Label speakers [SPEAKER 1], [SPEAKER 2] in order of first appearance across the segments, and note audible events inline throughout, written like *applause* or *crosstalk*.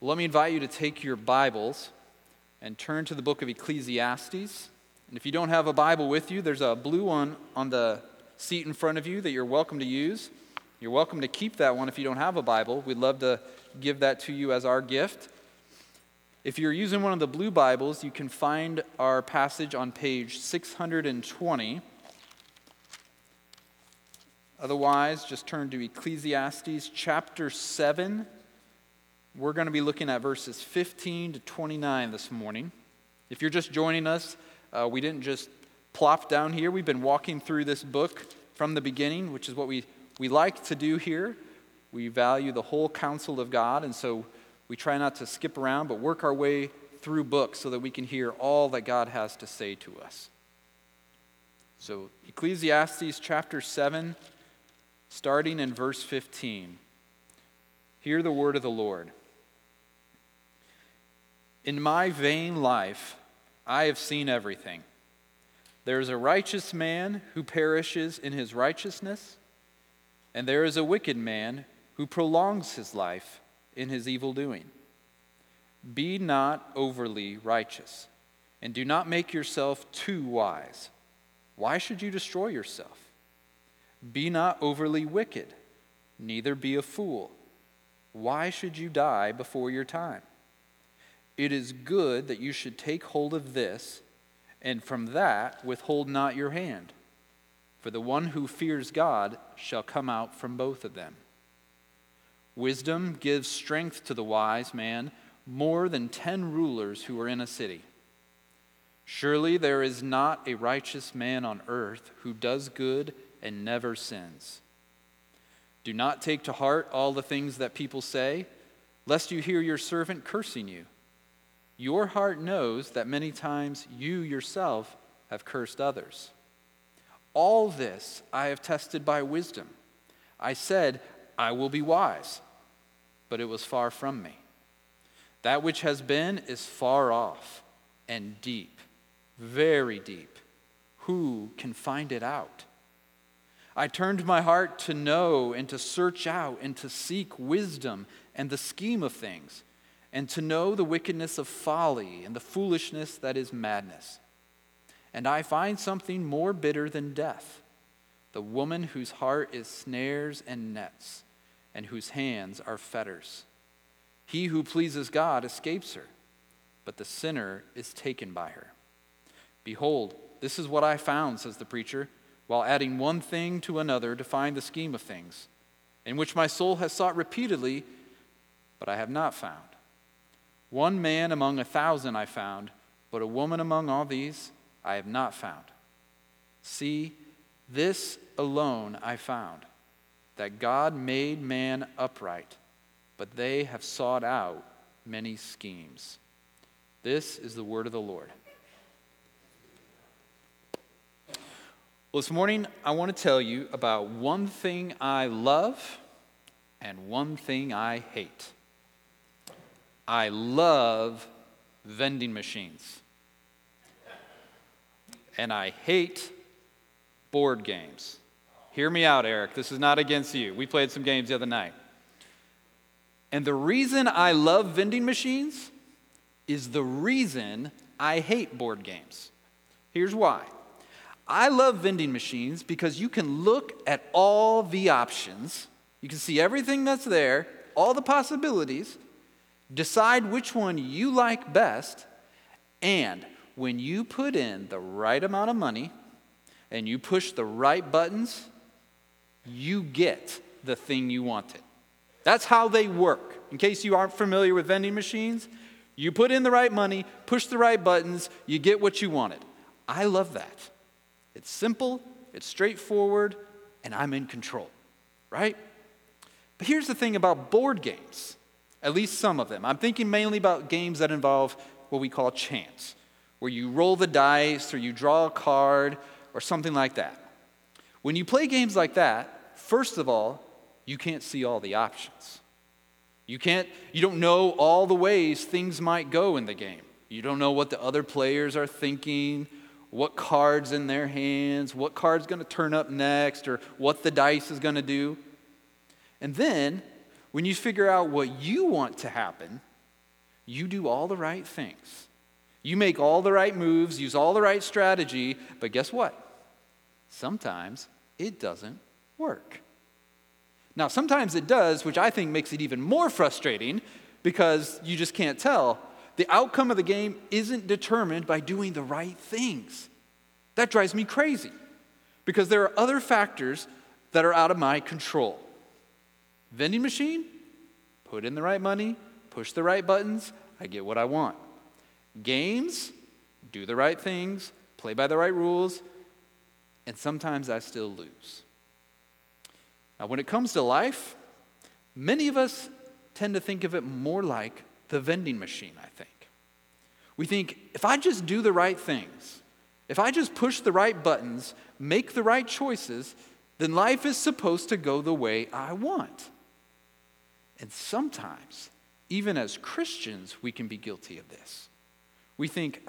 [SPEAKER 1] Well, let me invite you to take your Bibles and turn to the book of Ecclesiastes. And if you don't have a Bible with you, there's a blue one on the seat in front of you that you're welcome to use. You're welcome to keep that one if you don't have a Bible. We'd love to give that to you as our gift. If you're using one of the blue Bibles, you can find our passage on page 620. Otherwise, just turn to Ecclesiastes chapter 7. We're going to be looking at verses 15 to 29 this morning. If you're just joining us, uh, we didn't just plop down here. We've been walking through this book from the beginning, which is what we, we like to do here. We value the whole counsel of God, and so we try not to skip around, but work our way through books so that we can hear all that God has to say to us. So, Ecclesiastes chapter 7 starting in verse 15. Hear the word of the Lord. In my vain life, I have seen everything. There is a righteous man who perishes in his righteousness, and there is a wicked man who prolongs his life in his evil doing. Be not overly righteous, and do not make yourself too wise. Why should you destroy yourself? Be not overly wicked, neither be a fool. Why should you die before your time? It is good that you should take hold of this, and from that withhold not your hand. For the one who fears God shall come out from both of them. Wisdom gives strength to the wise man more than ten rulers who are in a city. Surely there is not a righteous man on earth who does good and never sins. Do not take to heart all the things that people say, lest you hear your servant cursing you. Your heart knows that many times you yourself have cursed others. All this I have tested by wisdom. I said, I will be wise, but it was far from me. That which has been is far off and deep, very deep. Who can find it out? I turned my heart to know and to search out and to seek wisdom and the scheme of things, and to know the wickedness of folly and the foolishness that is madness. And I find something more bitter than death the woman whose heart is snares and nets, and whose hands are fetters. He who pleases God escapes her, but the sinner is taken by her. Behold, this is what I found, says the preacher while adding one thing to another to find the scheme of things, in which my soul has sought repeatedly, but I have not found. One man among a thousand I found, but a woman among all these I have not found. See, this alone I found, that God made man upright, but they have sought out many schemes. This is the word of the Lord. Well, this morning I want to tell you about one thing I love and one thing I hate. I love vending machines. And I hate board games. Hear me out, Eric. This is not against you. We played some games the other night. And the reason I love vending machines is the reason I hate board games. Here's why. I love vending machines because you can look at all the options, you can see everything that's there, all the possibilities, decide which one you like best, and when you put in the right amount of money and you push the right buttons, you get the thing you wanted. That's how they work. In case you aren't familiar with vending machines, you put in the right money, push the right buttons, you get what you wanted. I love that. It's simple, it's straightforward, and I'm in control, right? But here's the thing about board games, at least some of them. I'm thinking mainly about games that involve what we call chance, where you roll the dice or you draw a card or something like that. When you play games like that, first of all, you can't see all the options. You can't you don't know all the ways things might go in the game. You don't know what the other players are thinking what card's in their hands, what card's going to turn up next, or what the dice is going to do. And then, when you figure out what you want to happen, you do all the right things. You make all the right moves, use all the right strategy, but guess what? Sometimes it doesn't work. Now, sometimes it does, which I think makes it even more frustrating because you just can't tell. The outcome of the game isn't determined by doing the right things. That drives me crazy because there are other factors that are out of my control. Vending machine, put in the right money, push the right buttons, I get what I want. Games, do the right things, play by the right rules, and sometimes I still lose. Now, when it comes to life, many of us tend to think of it more like the vending machine, I think. We think if I just do the right things, if I just push the right buttons, make the right choices, then life is supposed to go the way I want. And sometimes, even as Christians, we can be guilty of this. We think,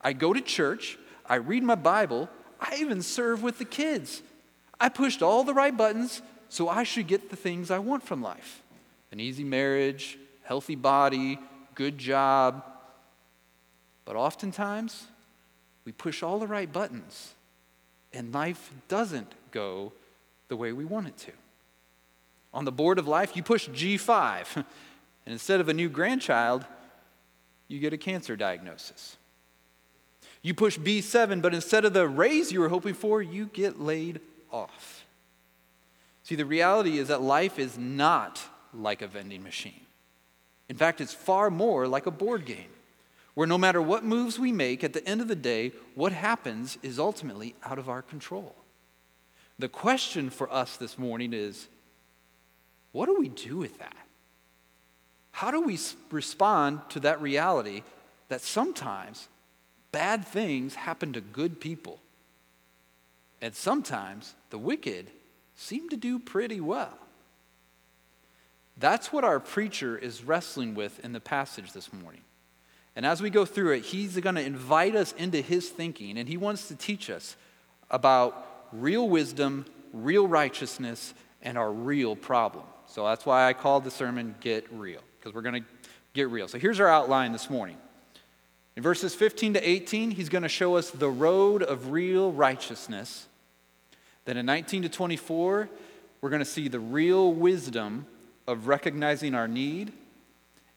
[SPEAKER 1] I go to church, I read my Bible, I even serve with the kids. I pushed all the right buttons, so I should get the things I want from life an easy marriage, healthy body, good job. But oftentimes, we push all the right buttons, and life doesn't go the way we want it to. On the board of life, you push G5, *laughs* and instead of a new grandchild, you get a cancer diagnosis. You push B7, but instead of the raise you were hoping for, you get laid off. See, the reality is that life is not like a vending machine. In fact, it's far more like a board game, where no matter what moves we make, at the end of the day, what happens is ultimately out of our control. The question for us this morning is what do we do with that? How do we respond to that reality that sometimes bad things happen to good people? And sometimes the wicked seem to do pretty well. That's what our preacher is wrestling with in the passage this morning. And as we go through it, he's going to invite us into his thinking, and he wants to teach us about real wisdom, real righteousness, and our real problem. So that's why I called the sermon Get Real because we're going to get real. So here's our outline this morning. In verses 15 to 18, he's going to show us the road of real righteousness. Then in 19 to 24, we're going to see the real wisdom of recognizing our need.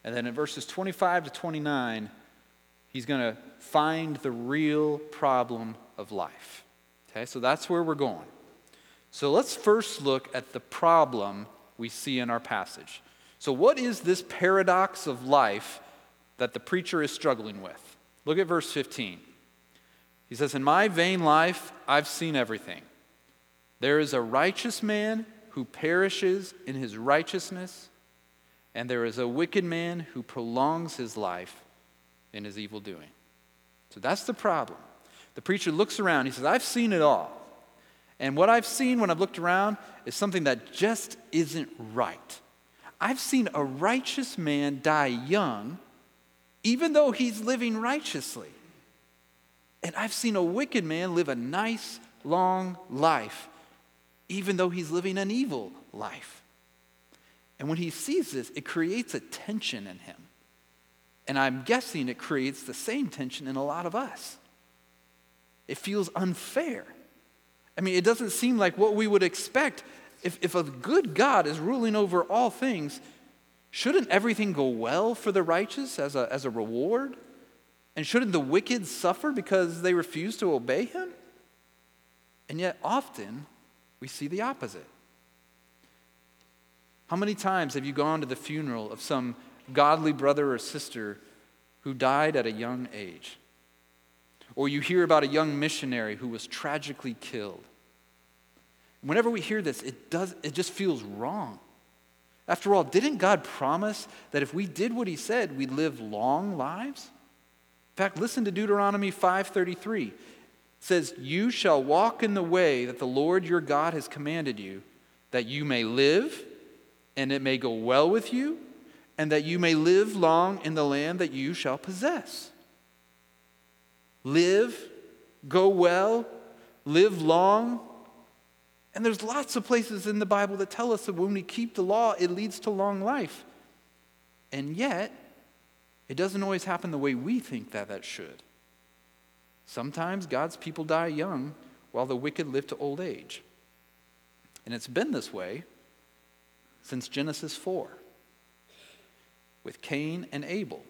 [SPEAKER 1] And then in verses 25 to 29, he's going to find the real problem of life. Okay, so that's where we're going. So let's first look at the problem we see in our passage. So, what is this paradox of life that the preacher is struggling with? Look at verse 15. He says, In my vain life, I've seen everything. There is a righteous man who perishes in his righteousness, and there is a wicked man who prolongs his life in his evil doing. So that's the problem. The preacher looks around, he says, I've seen it all. And what I've seen when I've looked around is something that just isn't right. I've seen a righteous man die young, even though he's living righteously. And I've seen a wicked man live a nice, long life, even though he's living an evil life. And when he sees this, it creates a tension in him. And I'm guessing it creates the same tension in a lot of us. It feels unfair. I mean, it doesn't seem like what we would expect if, if a good God is ruling over all things, shouldn't everything go well for the righteous as a, as a reward? And shouldn't the wicked suffer because they refuse to obey him? And yet, often, we see the opposite. How many times have you gone to the funeral of some godly brother or sister who died at a young age? Or you hear about a young missionary who was tragically killed. Whenever we hear this, it, does, it just feels wrong. After all, didn't God promise that if we did what he said, we'd live long lives? In fact, listen to Deuteronomy 5:33. It says, "You shall walk in the way that the Lord your God has commanded you, that you may live and it may go well with you, and that you may live long in the land that you shall possess." Live, go well, live long, and there's lots of places in the Bible that tell us that when we keep the law, it leads to long life. And yet, it doesn't always happen the way we think that that should. Sometimes God's people die young while the wicked live to old age. And it's been this way since Genesis 4 with Cain and Abel.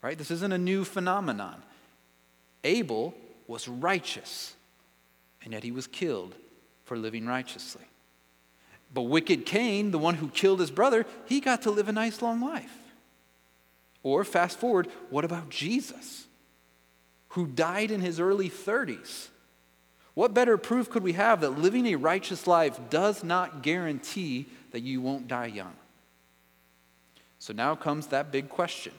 [SPEAKER 1] Right? This isn't a new phenomenon. Abel was righteous, and yet he was killed for living righteously. But wicked Cain, the one who killed his brother, he got to live a nice long life. Or fast forward, what about Jesus, who died in his early 30s? What better proof could we have that living a righteous life does not guarantee that you won't die young? So now comes that big question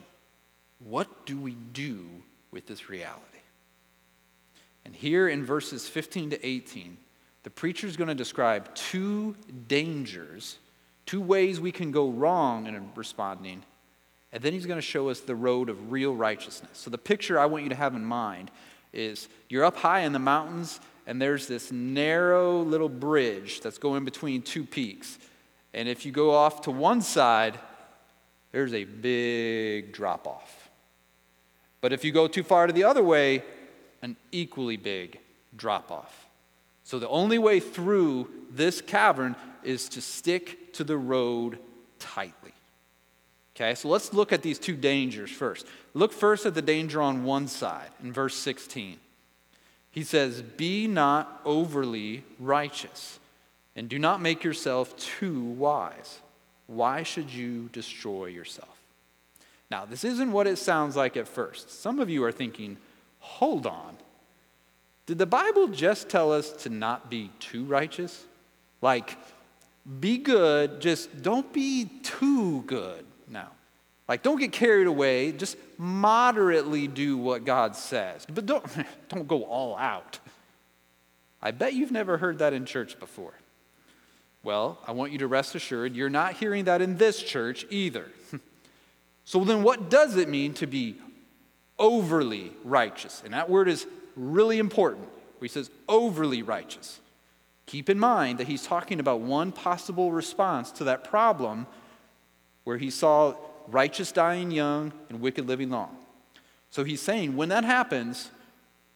[SPEAKER 1] what do we do with this reality? And here in verses 15 to 18, the preacher is going to describe two dangers, two ways we can go wrong in responding, and then he's going to show us the road of real righteousness. So the picture I want you to have in mind is you're up high in the mountains, and there's this narrow little bridge that's going between two peaks. And if you go off to one side, there's a big drop off. But if you go too far to the other way, an equally big drop off. So the only way through this cavern is to stick to the road tightly. Okay, so let's look at these two dangers first. Look first at the danger on one side in verse 16. He says, Be not overly righteous, and do not make yourself too wise. Why should you destroy yourself? Now, this isn't what it sounds like at first. Some of you are thinking, hold on. Did the Bible just tell us to not be too righteous? Like, be good, just don't be too good now. Like, don't get carried away, just moderately do what God says. But don't, *laughs* don't go all out. I bet you've never heard that in church before. Well, I want you to rest assured you're not hearing that in this church either. *laughs* so then, what does it mean to be overly righteous? And that word is really important. Where He says overly righteous. Keep in mind that he's talking about one possible response to that problem where he saw righteous dying young and wicked living long. So he's saying when that happens,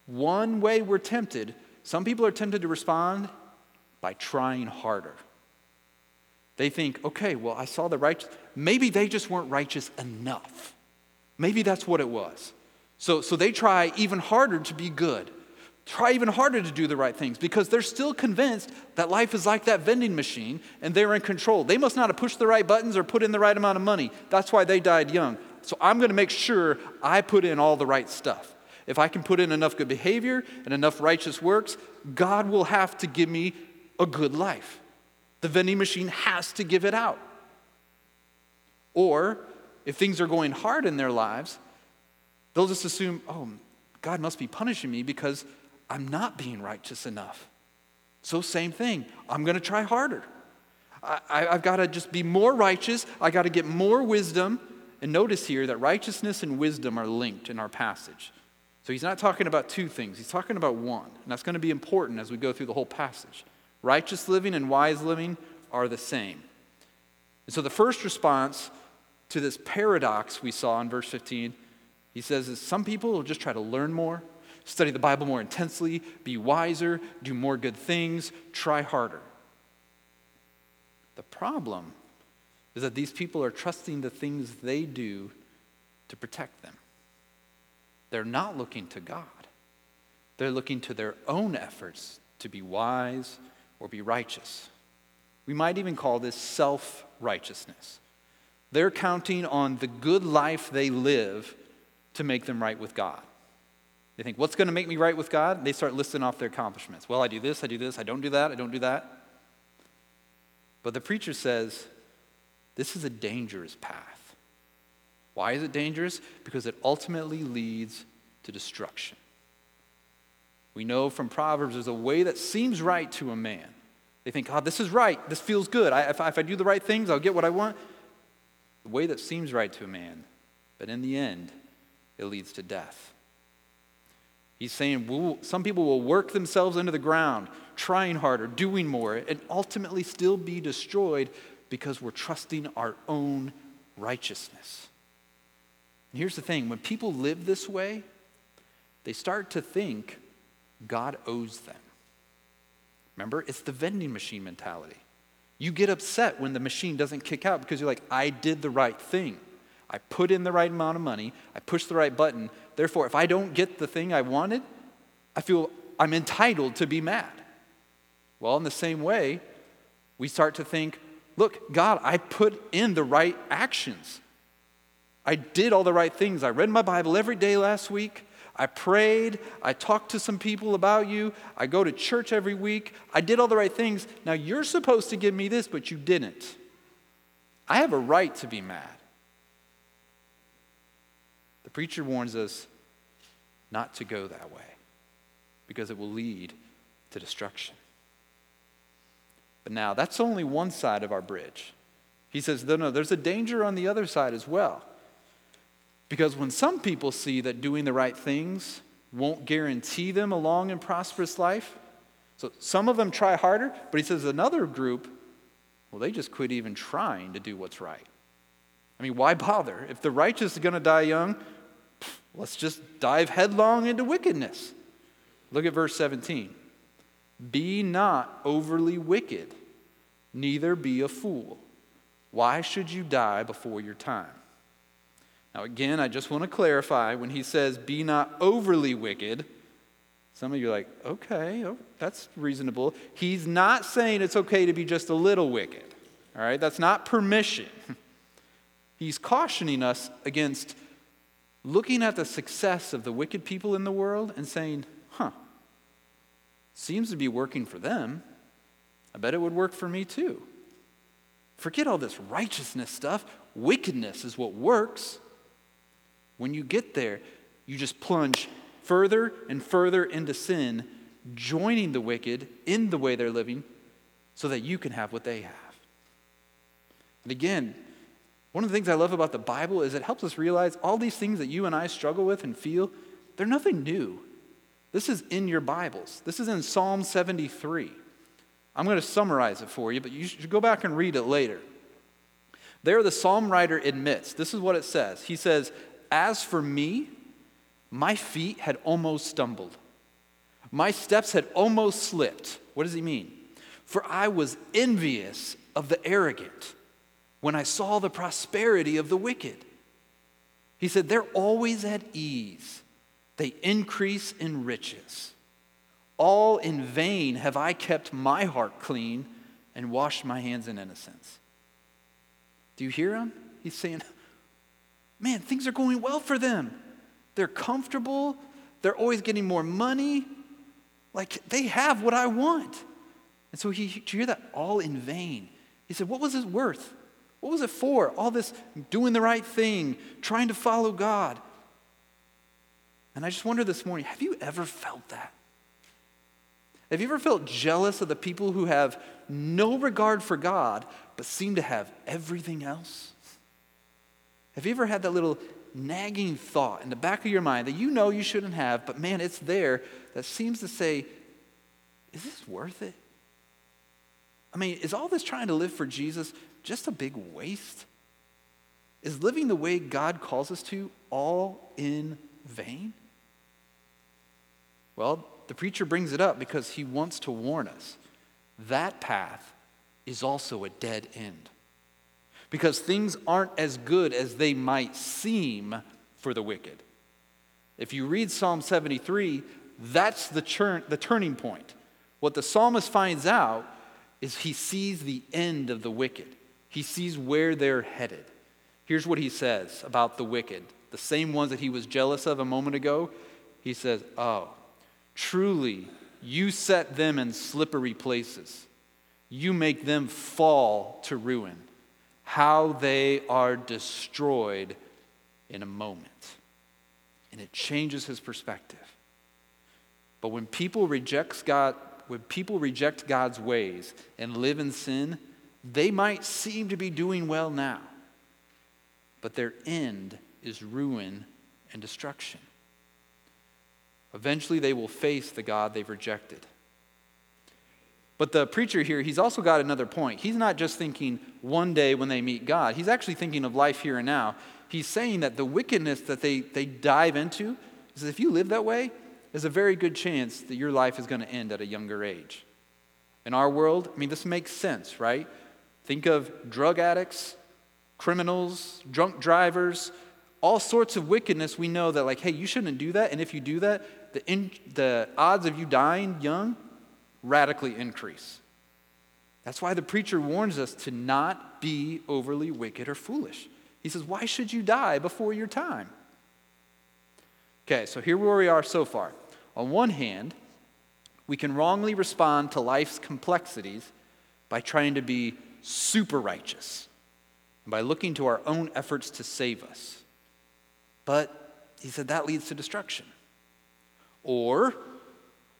[SPEAKER 1] one way we're tempted, some people are tempted to respond by trying harder. They think, okay, well, I saw the righteous. Maybe they just weren't righteous enough. Maybe that's what it was. So, so they try even harder to be good, try even harder to do the right things because they're still convinced that life is like that vending machine and they're in control. They must not have pushed the right buttons or put in the right amount of money. That's why they died young. So I'm going to make sure I put in all the right stuff. If I can put in enough good behavior and enough righteous works, God will have to give me a good life. The vending machine has to give it out. Or if things are going hard in their lives, They'll just assume, oh, God must be punishing me because I'm not being righteous enough. So, same thing. I'm going to try harder. I, have got to just be more righteous. I got to get more wisdom. And notice here that righteousness and wisdom are linked in our passage. So he's not talking about two things, he's talking about one. And that's going to be important as we go through the whole passage. Righteous living and wise living are the same. And so the first response to this paradox we saw in verse 15 he says some people will just try to learn more, study the Bible more intensely, be wiser, do more good things, try harder. The problem is that these people are trusting the things they do to protect them. They're not looking to God, they're looking to their own efforts to be wise or be righteous. We might even call this self righteousness. They're counting on the good life they live to make them right with God. They think, what's going to make me right with God? They start listing off their accomplishments. Well, I do this, I do this, I don't do that, I don't do that. But the preacher says, this is a dangerous path. Why is it dangerous? Because it ultimately leads to destruction. We know from Proverbs there's a way that seems right to a man. They think, God, this is right. This feels good. I, if, if I do the right things, I'll get what I want. The way that seems right to a man. But in the end, it leads to death. He's saying some people will work themselves into the ground, trying harder, doing more, and ultimately still be destroyed because we're trusting our own righteousness. And here's the thing when people live this way, they start to think God owes them. Remember, it's the vending machine mentality. You get upset when the machine doesn't kick out because you're like, I did the right thing. I put in the right amount of money. I push the right button. Therefore, if I don't get the thing I wanted, I feel I'm entitled to be mad. Well, in the same way, we start to think, look, God, I put in the right actions. I did all the right things. I read my Bible every day last week. I prayed. I talked to some people about you. I go to church every week. I did all the right things. Now you're supposed to give me this, but you didn't. I have a right to be mad. The preacher warns us not to go that way because it will lead to destruction. But now, that's only one side of our bridge. He says, no, no, there's a danger on the other side as well. Because when some people see that doing the right things won't guarantee them a long and prosperous life, so some of them try harder, but he says another group, well, they just quit even trying to do what's right. I mean, why bother? If the righteous is going to die young, let's just dive headlong into wickedness. Look at verse 17. Be not overly wicked, neither be a fool. Why should you die before your time? Now, again, I just want to clarify when he says, be not overly wicked, some of you are like, okay, oh, that's reasonable. He's not saying it's okay to be just a little wicked, all right? That's not permission. *laughs* He's cautioning us against looking at the success of the wicked people in the world and saying, huh, seems to be working for them. I bet it would work for me too. Forget all this righteousness stuff. Wickedness is what works. When you get there, you just plunge further and further into sin, joining the wicked in the way they're living so that you can have what they have. And again, one of the things I love about the Bible is it helps us realize all these things that you and I struggle with and feel, they're nothing new. This is in your Bibles. This is in Psalm 73. I'm going to summarize it for you, but you should go back and read it later. There, the psalm writer admits this is what it says. He says, as for me, my feet had almost stumbled. My steps had almost slipped. What does he mean? For I was envious of the arrogant when I saw the prosperity of the wicked. He said, They're always at ease, they increase in riches. All in vain have I kept my heart clean and washed my hands in innocence. Do you hear him? He's saying, man, things are going well for them. They're comfortable, they're always getting more money. Like they have what I want. And so he, did you hear that? All in vain. He said, What was it worth? What was it for? All this doing the right thing, trying to follow God. And I just wonder this morning have you ever felt that? Have you ever felt jealous of the people who have no regard for God but seem to have everything else? Have you ever had that little nagging thought in the back of your mind that you know you shouldn't have, but man, it's there that seems to say, is this worth it? I mean, is all this trying to live for Jesus just a big waste? Is living the way God calls us to all in vain? Well, the preacher brings it up because he wants to warn us. That path is also a dead end because things aren't as good as they might seem for the wicked. If you read Psalm 73, that's the, churn, the turning point. What the psalmist finds out is he sees the end of the wicked, he sees where they're headed. Here's what he says about the wicked, the same ones that he was jealous of a moment ago. He says, Oh, truly, you set them in slippery places. You make them fall to ruin how they are destroyed in a moment. And it changes his perspective. But when people reject God, when people reject God's ways and live in sin, they might seem to be doing well now. But their end is ruin and destruction. Eventually, they will face the God they've rejected. But the preacher here, he's also got another point. He's not just thinking one day when they meet God, he's actually thinking of life here and now. he's saying that the wickedness that they, they dive into is if you live that way, there's a very good chance that your life is going to end at a younger age. In our world, I mean, this makes sense, right? Think of drug addicts, criminals, drunk drivers, all sorts of wickedness. We know that, like, hey, you shouldn't do that. And if you do that, the, in, the odds of you dying young radically increase. That's why the preacher warns us to not be overly wicked or foolish. He says, Why should you die before your time? Okay, so here where we are so far. On one hand, we can wrongly respond to life's complexities by trying to be super righteous by looking to our own efforts to save us. But he said that leads to destruction. Or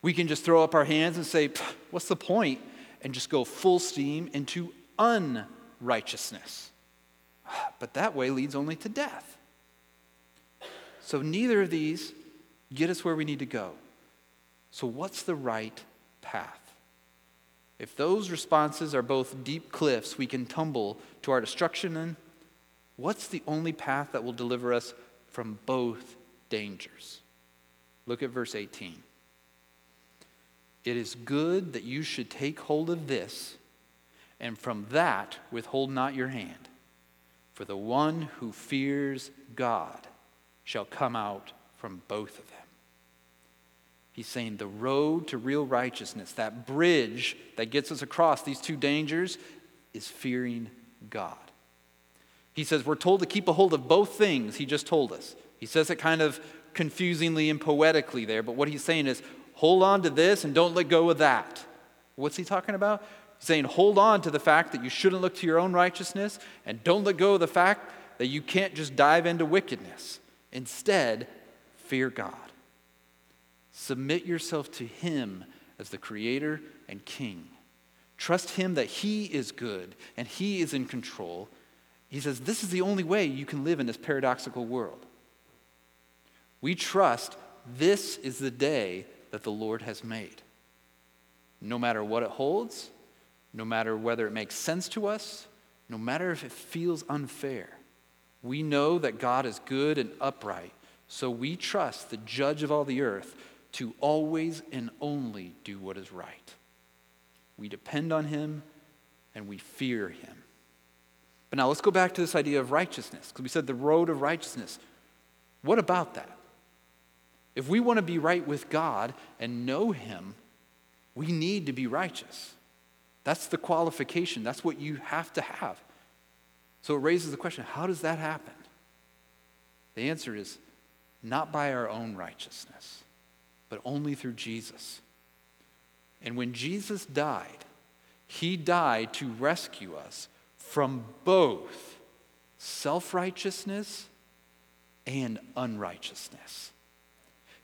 [SPEAKER 1] we can just throw up our hands and say, What's the point? and just go full steam into unrighteousness. But that way leads only to death. So neither of these get us where we need to go. So, what's the right path? If those responses are both deep cliffs we can tumble to our destruction in, what's the only path that will deliver us from both dangers? Look at verse 18. It is good that you should take hold of this, and from that withhold not your hand. For the one who fears God shall come out from both of them. He's saying the road to real righteousness, that bridge that gets us across these two dangers, is fearing God. He says we're told to keep a hold of both things he just told us. He says it kind of confusingly and poetically there, but what he's saying is hold on to this and don't let go of that. What's he talking about? He's saying hold on to the fact that you shouldn't look to your own righteousness and don't let go of the fact that you can't just dive into wickedness. Instead, fear God. Submit yourself to Him as the Creator and King. Trust Him that He is good and He is in control. He says this is the only way you can live in this paradoxical world. We trust this is the day that the Lord has made. No matter what it holds, no matter whether it makes sense to us, no matter if it feels unfair, we know that God is good and upright, so we trust the judge of all the earth to always and only do what is right. We depend on him and we fear him. But now let's go back to this idea of righteousness, because we said the road of righteousness. What about that? If we want to be right with God and know Him, we need to be righteous. That's the qualification. That's what you have to have. So it raises the question how does that happen? The answer is not by our own righteousness, but only through Jesus. And when Jesus died, he died to rescue us from both self righteousness and unrighteousness.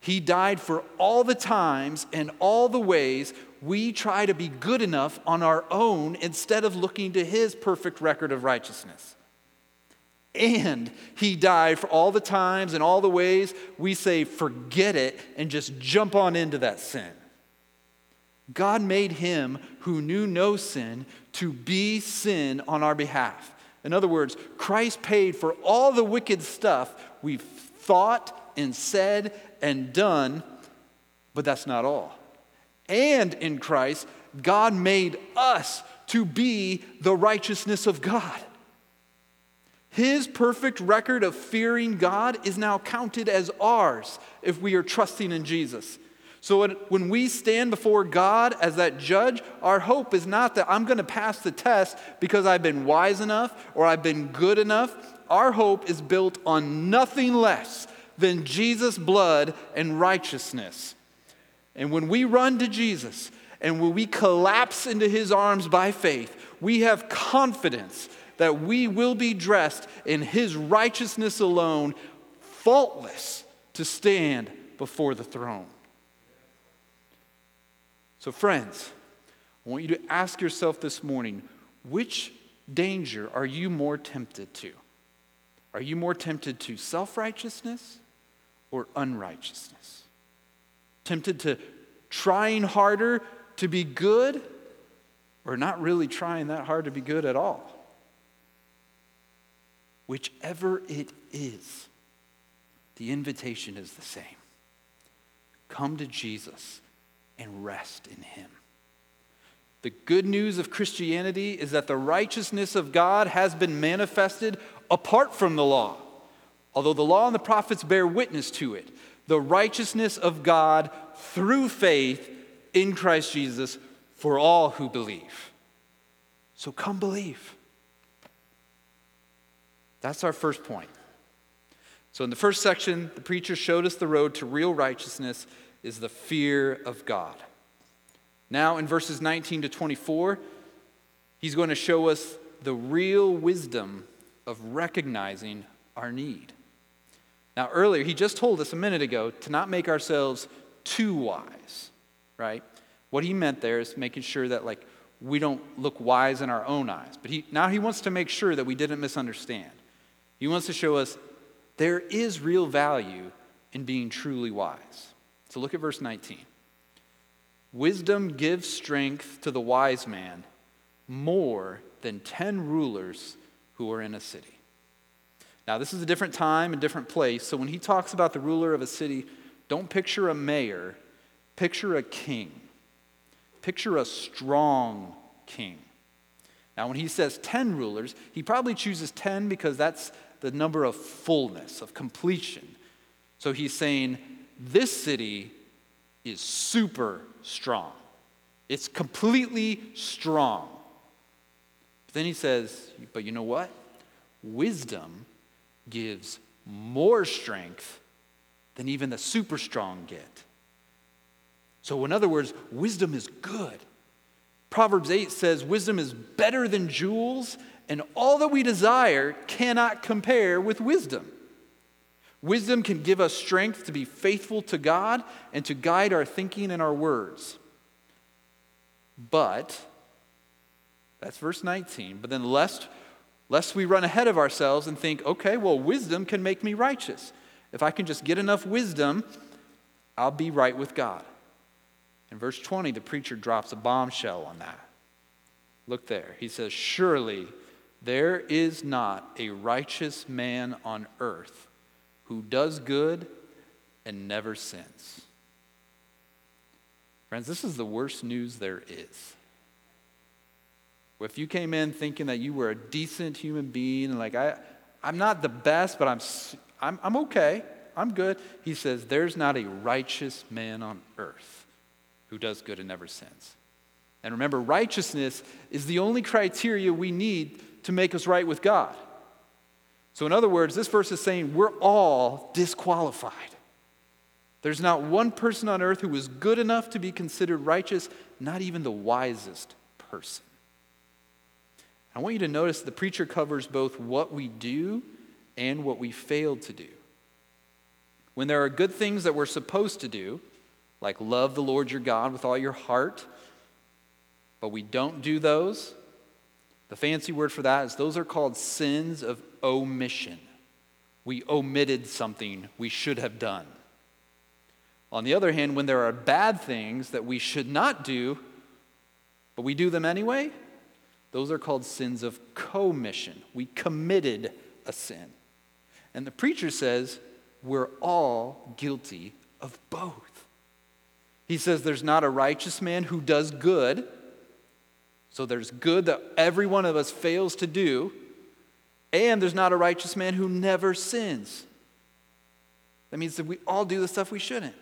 [SPEAKER 1] He died for all the times and all the ways we try to be good enough on our own instead of looking to His perfect record of righteousness. And He died for all the times and all the ways we say, forget it, and just jump on into that sin. God made Him who knew no sin to be sin on our behalf. In other words, Christ paid for all the wicked stuff we've thought and said and done, but that's not all. And in Christ, God made us to be the righteousness of God. His perfect record of fearing God is now counted as ours if we are trusting in Jesus. So when we stand before God as that judge, our hope is not that I'm going to pass the test because I've been wise enough or I've been good enough. Our hope is built on nothing less than Jesus' blood and righteousness. And when we run to Jesus and when we collapse into his arms by faith, we have confidence that we will be dressed in his righteousness alone, faultless to stand before the throne. So, friends, I want you to ask yourself this morning which danger are you more tempted to? Are you more tempted to self righteousness or unrighteousness. Tempted to trying harder to be good or not really trying that hard to be good at all. Whichever it is, the invitation is the same. Come to Jesus and rest in Him. The good news of Christianity is that the righteousness of God has been manifested apart from the law. Although the law and the prophets bear witness to it, the righteousness of God through faith in Christ Jesus for all who believe. So come believe. That's our first point. So, in the first section, the preacher showed us the road to real righteousness is the fear of God. Now, in verses 19 to 24, he's going to show us the real wisdom of recognizing our need. Now, earlier, he just told us a minute ago to not make ourselves too wise, right? What he meant there is making sure that, like, we don't look wise in our own eyes. But he, now he wants to make sure that we didn't misunderstand. He wants to show us there is real value in being truly wise. So look at verse 19. Wisdom gives strength to the wise man more than 10 rulers who are in a city. Now, this is a different time and different place. So when he talks about the ruler of a city, don't picture a mayor, picture a king. Picture a strong king. Now, when he says 10 rulers, he probably chooses 10 because that's the number of fullness, of completion. So he's saying, This city is super strong. It's completely strong. But then he says, But you know what? Wisdom gives more strength than even the super strong get. So, in other words, wisdom is good. Proverbs 8 says, Wisdom is better than jewels, and all that we desire cannot compare with wisdom. Wisdom can give us strength to be faithful to God and to guide our thinking and our words. But, that's verse 19, but then lest, lest we run ahead of ourselves and think, okay, well, wisdom can make me righteous. If I can just get enough wisdom, I'll be right with God. In verse 20, the preacher drops a bombshell on that. Look there. He says, Surely there is not a righteous man on earth who does good and never sins. Friends, this is the worst news there is. If you came in thinking that you were a decent human being and like, I, I'm not the best, but I'm, I'm, I'm okay, I'm good, he says, there's not a righteous man on earth who does good and never sins. And remember, righteousness is the only criteria we need to make us right with God. So, in other words, this verse is saying we're all disqualified. There's not one person on earth who is good enough to be considered righteous, not even the wisest person. I want you to notice the preacher covers both what we do and what we fail to do. When there are good things that we're supposed to do, like love the Lord your God with all your heart, but we don't do those, the fancy word for that is those are called sins of omission. We omitted something we should have done. On the other hand, when there are bad things that we should not do, but we do them anyway, those are called sins of commission. We committed a sin. And the preacher says we're all guilty of both. He says there's not a righteous man who does good. So there's good that every one of us fails to do. And there's not a righteous man who never sins. That means that we all do the stuff we shouldn't.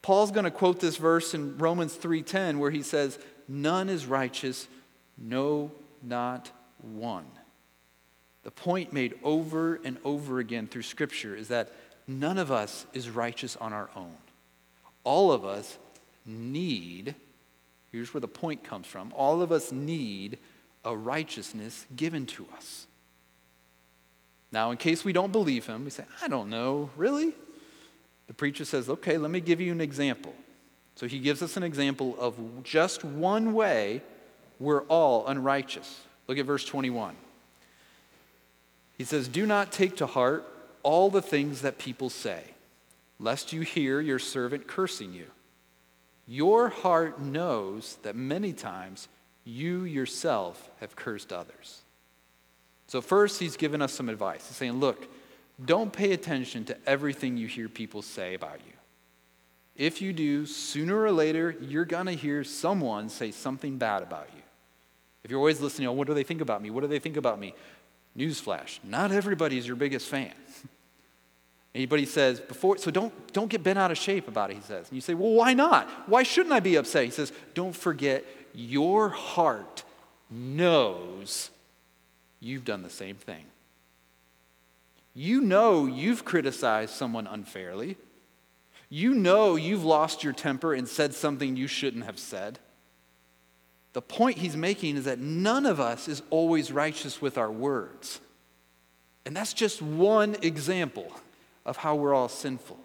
[SPEAKER 1] Paul's going to quote this verse in Romans 3:10 where he says, "None is righteous, no not one." The point made over and over again through scripture is that none of us is righteous on our own all of us need, here's where the point comes from, all of us need a righteousness given to us. Now, in case we don't believe him, we say, I don't know, really? The preacher says, okay, let me give you an example. So he gives us an example of just one way we're all unrighteous. Look at verse 21. He says, Do not take to heart all the things that people say lest you hear your servant cursing you. Your heart knows that many times you yourself have cursed others. So, first, he's given us some advice. He's saying, look, don't pay attention to everything you hear people say about you. If you do, sooner or later, you're going to hear someone say something bad about you. If you're always listening, oh, what do they think about me? What do they think about me? Newsflash, not everybody is your biggest fan. *laughs* Anybody says before, so don't, don't get bent out of shape about it, he says. And you say, well, why not? Why shouldn't I be upset? He says, don't forget, your heart knows you've done the same thing. You know you've criticized someone unfairly. You know you've lost your temper and said something you shouldn't have said. The point he's making is that none of us is always righteous with our words. And that's just one example of how we're all sinful.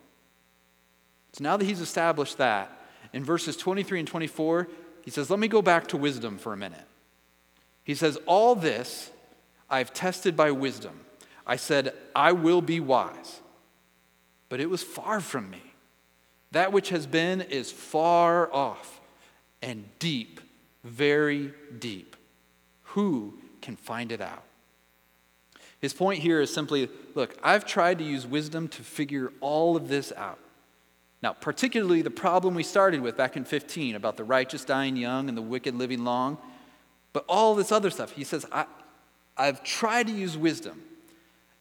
[SPEAKER 1] So now that he's established that, in verses 23 and 24, he says, Let me go back to wisdom for a minute. He says, All this I've tested by wisdom. I said, I will be wise. But it was far from me. That which has been is far off and deep, very deep. Who can find it out? His point here is simply look, I've tried to use wisdom to figure all of this out. Now, particularly the problem we started with back in 15 about the righteous dying young and the wicked living long, but all this other stuff. He says, I, I've tried to use wisdom.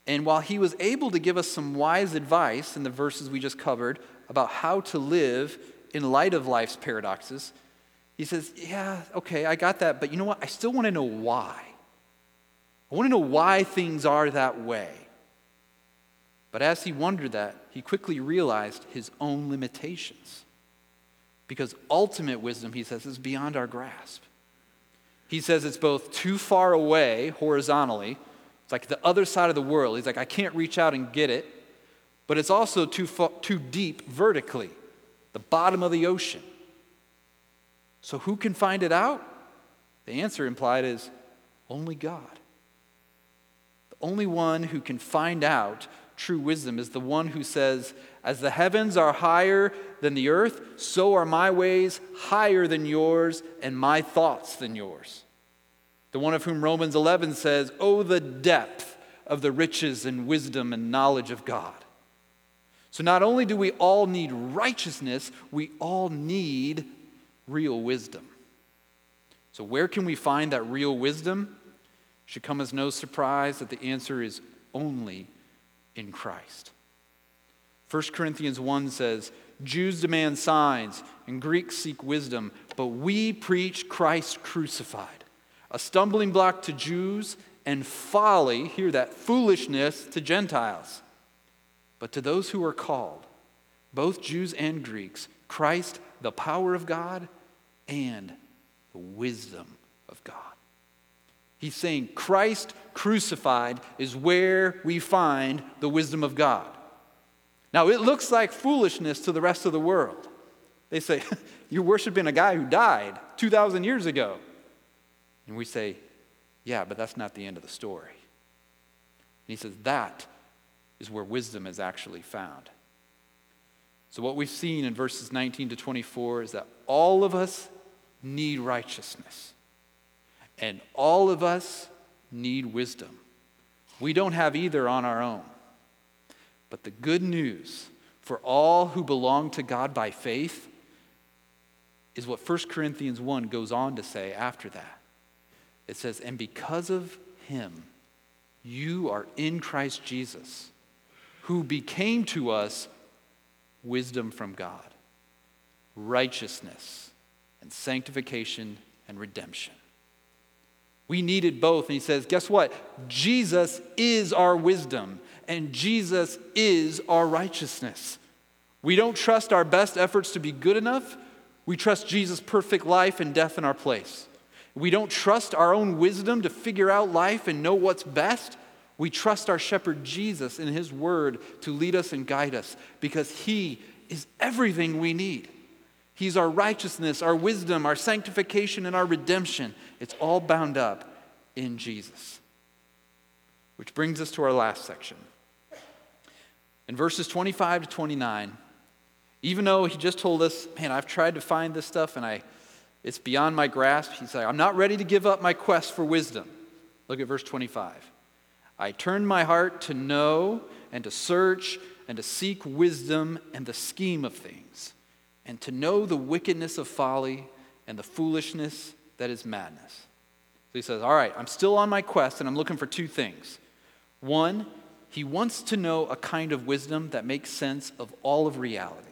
[SPEAKER 1] And while he was able to give us some wise advice in the verses we just covered about how to live in light of life's paradoxes, he says, Yeah, okay, I got that, but you know what? I still want to know why. I want to know why things are that way. But as he wondered that, he quickly realized his own limitations. Because ultimate wisdom, he says, is beyond our grasp. He says it's both too far away horizontally, it's like the other side of the world. He's like, I can't reach out and get it, but it's also too, too deep vertically, the bottom of the ocean. So who can find it out? The answer implied is only God. Only one who can find out true wisdom is the one who says, As the heavens are higher than the earth, so are my ways higher than yours, and my thoughts than yours. The one of whom Romans 11 says, Oh, the depth of the riches and wisdom and knowledge of God. So not only do we all need righteousness, we all need real wisdom. So, where can we find that real wisdom? Should come as no surprise that the answer is only in Christ. 1 Corinthians 1 says, Jews demand signs and Greeks seek wisdom, but we preach Christ crucified, a stumbling block to Jews and folly, hear that, foolishness to Gentiles. But to those who are called, both Jews and Greeks, Christ, the power of God and the wisdom. He's saying Christ crucified is where we find the wisdom of God. Now, it looks like foolishness to the rest of the world. They say, *laughs* You're worshiping a guy who died 2,000 years ago. And we say, Yeah, but that's not the end of the story. And he says, That is where wisdom is actually found. So, what we've seen in verses 19 to 24 is that all of us need righteousness. And all of us need wisdom. We don't have either on our own. But the good news for all who belong to God by faith is what 1 Corinthians 1 goes on to say after that. It says, And because of him, you are in Christ Jesus, who became to us wisdom from God, righteousness, and sanctification and redemption. We needed both. And he says, guess what? Jesus is our wisdom, and Jesus is our righteousness. We don't trust our best efforts to be good enough. We trust Jesus' perfect life and death in our place. We don't trust our own wisdom to figure out life and know what's best. We trust our shepherd Jesus in his word to lead us and guide us because he is everything we need. He's our righteousness, our wisdom, our sanctification, and our redemption. It's all bound up in Jesus. Which brings us to our last section. In verses 25 to 29, even though he just told us, man, I've tried to find this stuff and I, it's beyond my grasp, he's like, I'm not ready to give up my quest for wisdom. Look at verse 25. I turned my heart to know and to search and to seek wisdom and the scheme of things, and to know the wickedness of folly and the foolishness that is madness. So he says, All right, I'm still on my quest and I'm looking for two things. One, he wants to know a kind of wisdom that makes sense of all of reality.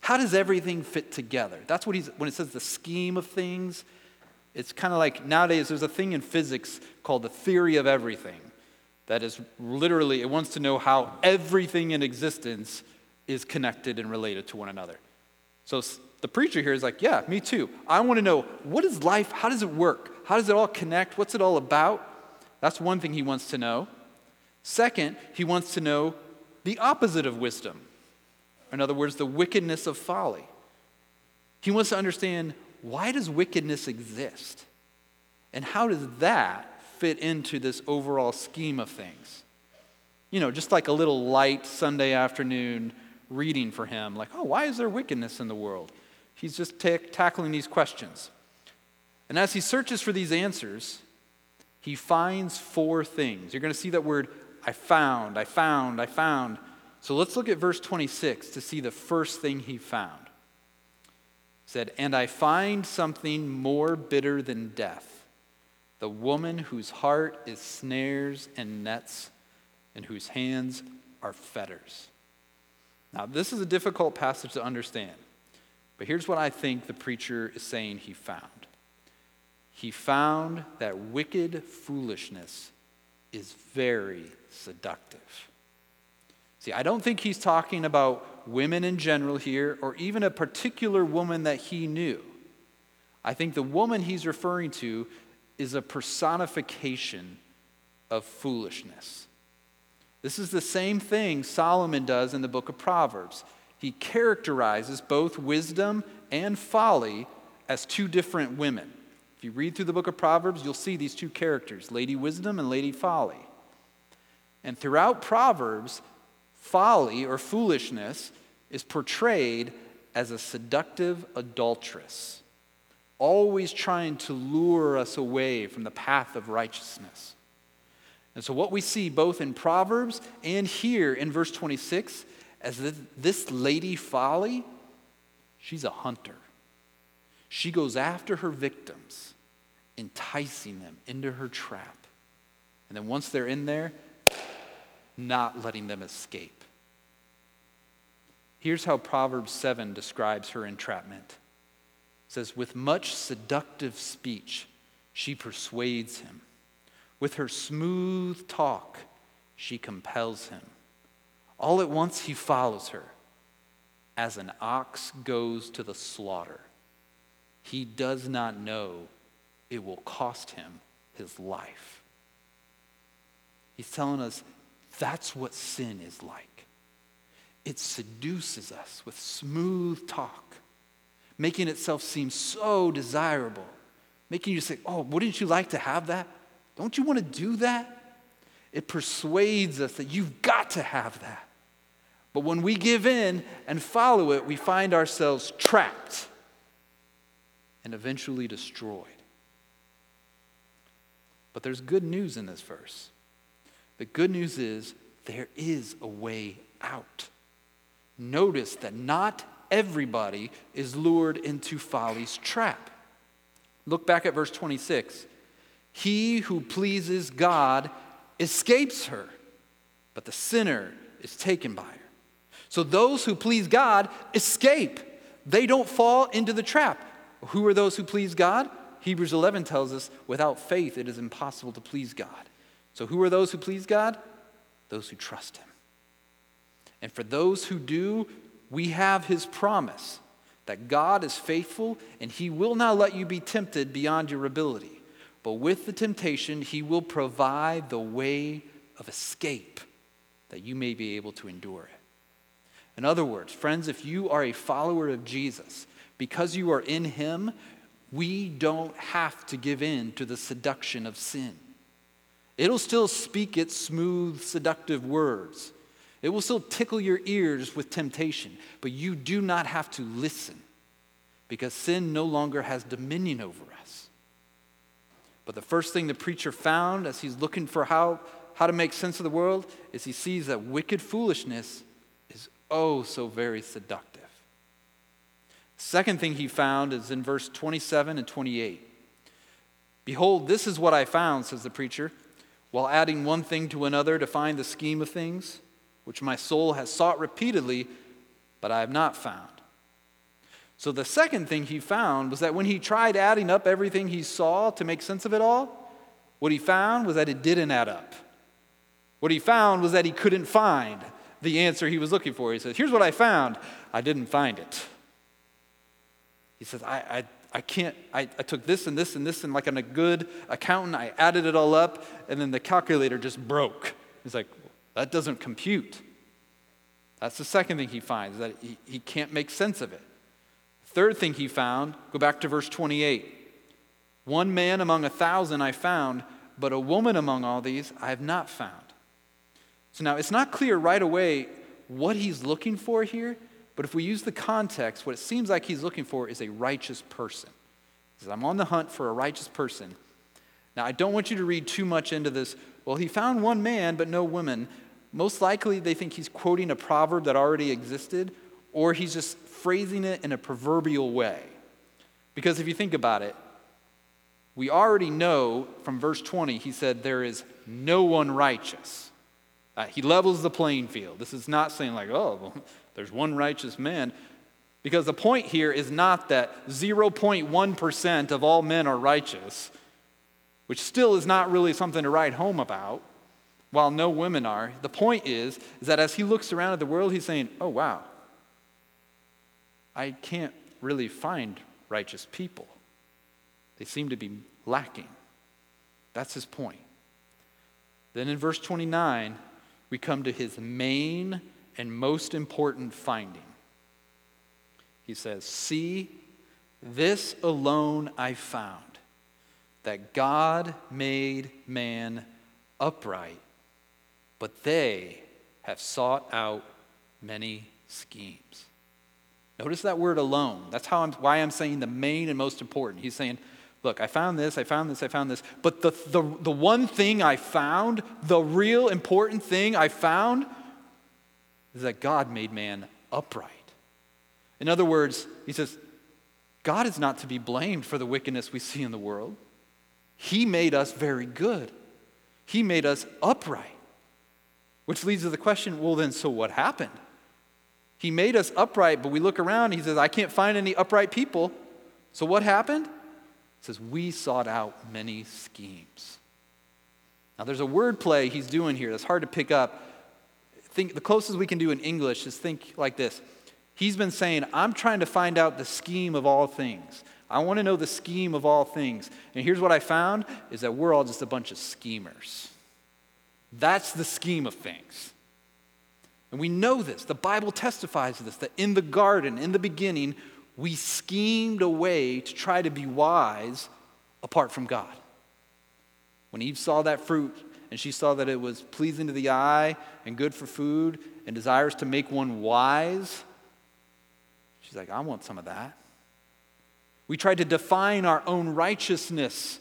[SPEAKER 1] How does everything fit together? That's what he's, when it says the scheme of things, it's kind of like nowadays there's a thing in physics called the theory of everything. That is literally, it wants to know how everything in existence is connected and related to one another. So the preacher here is like, yeah, me too. I want to know what is life? How does it work? How does it all connect? What's it all about? That's one thing he wants to know. Second, he wants to know the opposite of wisdom. In other words, the wickedness of folly. He wants to understand why does wickedness exist? And how does that fit into this overall scheme of things? You know, just like a little light Sunday afternoon reading for him, like, oh, why is there wickedness in the world? He's just ta- tackling these questions. And as he searches for these answers, he finds four things. You're going to see that word, I found, I found, I found. So let's look at verse 26 to see the first thing he found. He said, And I find something more bitter than death the woman whose heart is snares and nets, and whose hands are fetters. Now, this is a difficult passage to understand, but here's what I think the preacher is saying he found. He found that wicked foolishness is very seductive. See, I don't think he's talking about women in general here or even a particular woman that he knew. I think the woman he's referring to is a personification of foolishness. This is the same thing Solomon does in the book of Proverbs. He characterizes both wisdom and folly as two different women. If you read through the book of Proverbs, you'll see these two characters, Lady Wisdom and Lady Folly. And throughout Proverbs, folly or foolishness is portrayed as a seductive adulteress always trying to lure us away from the path of righteousness. And so, what we see both in Proverbs and here in verse 26, as this lady folly, she's a hunter. She goes after her victims, enticing them into her trap. And then once they're in there, not letting them escape. Here's how Proverbs 7 describes her entrapment it says, With much seductive speech, she persuades him. With her smooth talk, she compels him. All at once, he follows her. As an ox goes to the slaughter, he does not know it will cost him his life. He's telling us that's what sin is like. It seduces us with smooth talk making itself seem so desirable, making you say, Oh, wouldn't you like to have that? Don't you want to do that? It persuades us that you've got to have that. But when we give in and follow it, we find ourselves trapped and eventually destroyed. But there's good news in this verse. The good news is there is a way out. Notice that not everybody is lured into folly's trap. Look back at verse 26. He who pleases God escapes her, but the sinner is taken by her. So those who please God escape. They don't fall into the trap. Who are those who please God? Hebrews 11 tells us without faith it is impossible to please God. So who are those who please God? Those who trust Him. And for those who do, we have his promise that God is faithful and he will not let you be tempted beyond your ability. But with the temptation, he will provide the way of escape that you may be able to endure it. In other words, friends, if you are a follower of Jesus, because you are in him, we don't have to give in to the seduction of sin. It'll still speak its smooth, seductive words. It will still tickle your ears with temptation, but you do not have to listen because sin no longer has dominion over us. But the first thing the preacher found as he's looking for how, how to make sense of the world is he sees that wicked foolishness is oh so very seductive. Second thing he found is in verse 27 and 28. Behold, this is what I found, says the preacher, while adding one thing to another to find the scheme of things, which my soul has sought repeatedly, but I have not found. So the second thing he found was that when he tried adding up everything he saw to make sense of it all, what he found was that it didn't add up. What he found was that he couldn't find the answer he was looking for. He says, Here's what I found. I didn't find it. He says, I, I, I can't, I, I took this and this and this, and like I'm a good accountant, I added it all up, and then the calculator just broke. He's like, That doesn't compute. That's the second thing he finds, that he, he can't make sense of it. Third thing he found, go back to verse 28. One man among a thousand I found, but a woman among all these I have not found. So now it's not clear right away what he's looking for here, but if we use the context, what it seems like he's looking for is a righteous person. He says, I'm on the hunt for a righteous person. Now, I don't want you to read too much into this. Well, he found one man, but no woman. Most likely, they think he's quoting a proverb that already existed, or he's just phrasing it in a proverbial way. Because if you think about it, we already know from verse 20, he said, There is no one righteous. Uh, he levels the playing field. This is not saying, like, oh, well, *laughs* there's one righteous man. Because the point here is not that 0.1% of all men are righteous, which still is not really something to write home about, while no women are. The point is, is that as he looks around at the world, he's saying, oh, wow, I can't really find righteous people. They seem to be lacking. That's his point. Then in verse 29, we come to his main and most important finding. He says, See, this alone I found, that God made man upright, but they have sought out many schemes. Notice that word alone. That's how I'm, why I'm saying the main and most important. He's saying, Look, I found this, I found this, I found this. But the, the, the one thing I found, the real important thing I found, is that God made man upright. In other words, he says, God is not to be blamed for the wickedness we see in the world. He made us very good, He made us upright. Which leads to the question well, then, so what happened? He made us upright, but we look around, he says, I can't find any upright people. So what happened? He says, We sought out many schemes. Now, there's a word play he's doing here that's hard to pick up. Think, the closest we can do in English is think like this. He's been saying, I'm trying to find out the scheme of all things. I want to know the scheme of all things. And here's what I found is that we're all just a bunch of schemers. That's the scheme of things. And we know this. The Bible testifies to this that in the garden, in the beginning, we schemed a way to try to be wise apart from God. When Eve saw that fruit and she saw that it was pleasing to the eye and good for food and desires to make one wise, she's like, I want some of that. We tried to define our own righteousness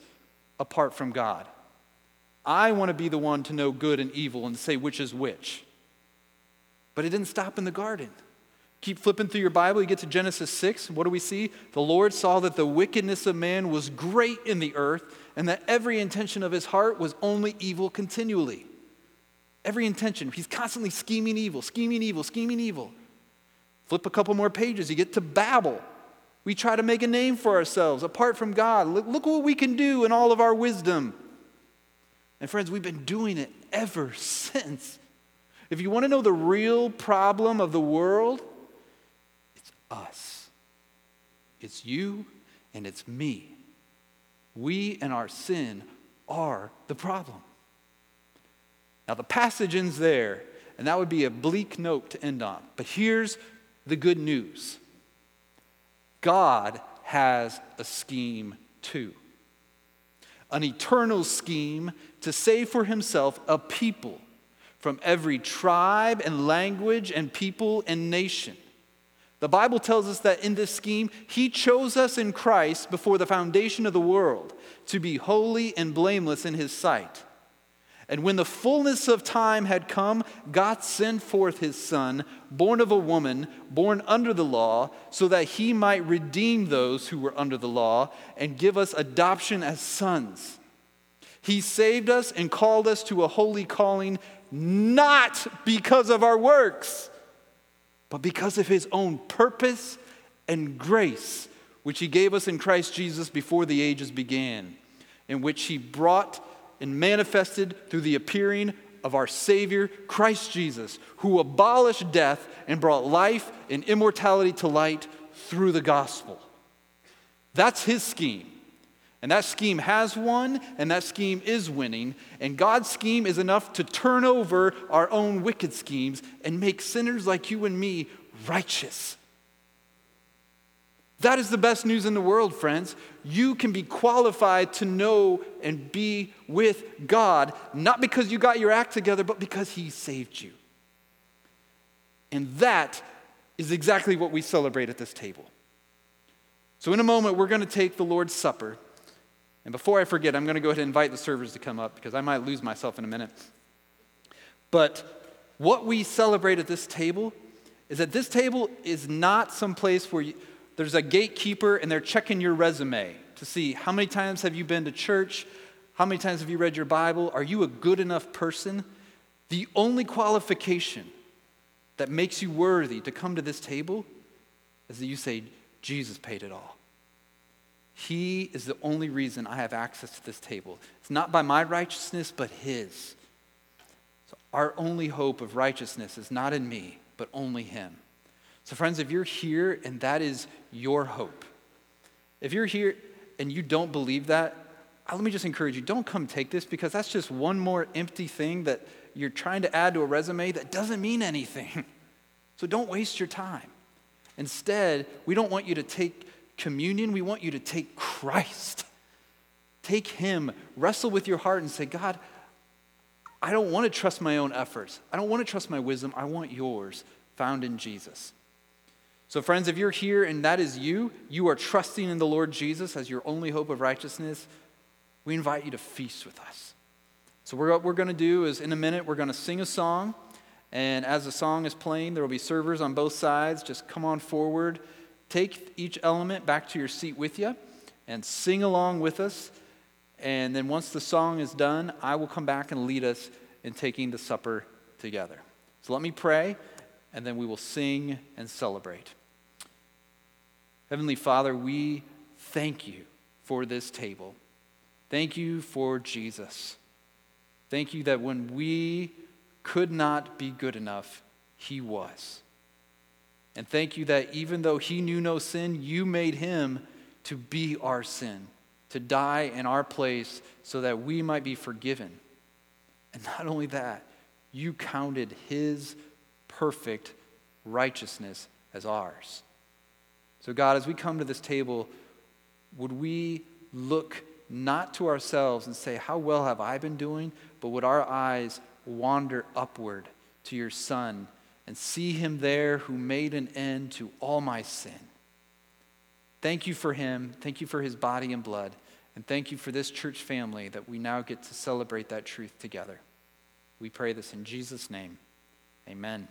[SPEAKER 1] apart from God. I want to be the one to know good and evil and say which is which. But it didn't stop in the garden. Keep flipping through your Bible, you get to Genesis 6. What do we see? The Lord saw that the wickedness of man was great in the earth, and that every intention of his heart was only evil continually. Every intention. He's constantly scheming evil, scheming evil, scheming evil. Flip a couple more pages, you get to Babel. We try to make a name for ourselves apart from God. Look, look what we can do in all of our wisdom. And friends, we've been doing it ever *laughs* since. If you want to know the real problem of the world, it's us. It's you and it's me. We and our sin are the problem. Now, the passage ends there, and that would be a bleak note to end on. But here's the good news God has a scheme too an eternal scheme to save for himself a people from every tribe and language and people and nation. The Bible tells us that in this scheme, He chose us in Christ before the foundation of the world to be holy and blameless in His sight. And when the fullness of time had come, God sent forth his Son, born of a woman, born under the law, so that he might redeem those who were under the law and give us adoption as sons. He saved us and called us to a holy calling, not because of our works, but because of his own purpose and grace, which he gave us in Christ Jesus before the ages began, in which he brought and manifested through the appearing of our Savior, Christ Jesus, who abolished death and brought life and immortality to light through the gospel. That's his scheme. And that scheme has won, and that scheme is winning. And God's scheme is enough to turn over our own wicked schemes and make sinners like you and me righteous. That is the best news in the world, friends. You can be qualified to know and be with God, not because you got your act together, but because He saved you. And that is exactly what we celebrate at this table. So, in a moment, we're going to take the Lord's Supper. And before I forget, I'm going to go ahead and invite the servers to come up because I might lose myself in a minute. But what we celebrate at this table is that this table is not some place where you there's a gatekeeper and they're checking your resume to see how many times have you been to church? How many times have you read your Bible? Are you a good enough person? The only qualification that makes you worthy to come to this table is that you say, Jesus paid it all. He is the only reason I have access to this table. It's not by my righteousness, but His. So our only hope of righteousness is not in me, but only Him. So, friends, if you're here and that is your hope, if you're here and you don't believe that, uh, let me just encourage you don't come take this because that's just one more empty thing that you're trying to add to a resume that doesn't mean anything. *laughs* So, don't waste your time. Instead, we don't want you to take communion, we want you to take Christ. Take Him, wrestle with your heart, and say, God, I don't want to trust my own efforts. I don't want to trust my wisdom. I want yours found in Jesus. So, friends, if you're here and that is you, you are trusting in the Lord Jesus as your only hope of righteousness, we invite you to feast with us. So, what we're going to do is in a minute, we're going to sing a song. And as the song is playing, there will be servers on both sides. Just come on forward, take each element back to your seat with you, and sing along with us. And then once the song is done, I will come back and lead us in taking the supper together. So let me pray and then we will sing and celebrate. Heavenly Father, we thank you for this table. Thank you for Jesus. Thank you that when we could not be good enough, he was. And thank you that even though he knew no sin, you made him to be our sin, to die in our place so that we might be forgiven. And not only that, you counted his perfect righteousness as ours. So, God, as we come to this table, would we look not to ourselves and say, How well have I been doing? but would our eyes wander upward to your Son and see him there who made an end to all my sin? Thank you for him. Thank you for his body and blood. And thank you for this church family that we now get to celebrate that truth together. We pray this in Jesus' name. Amen.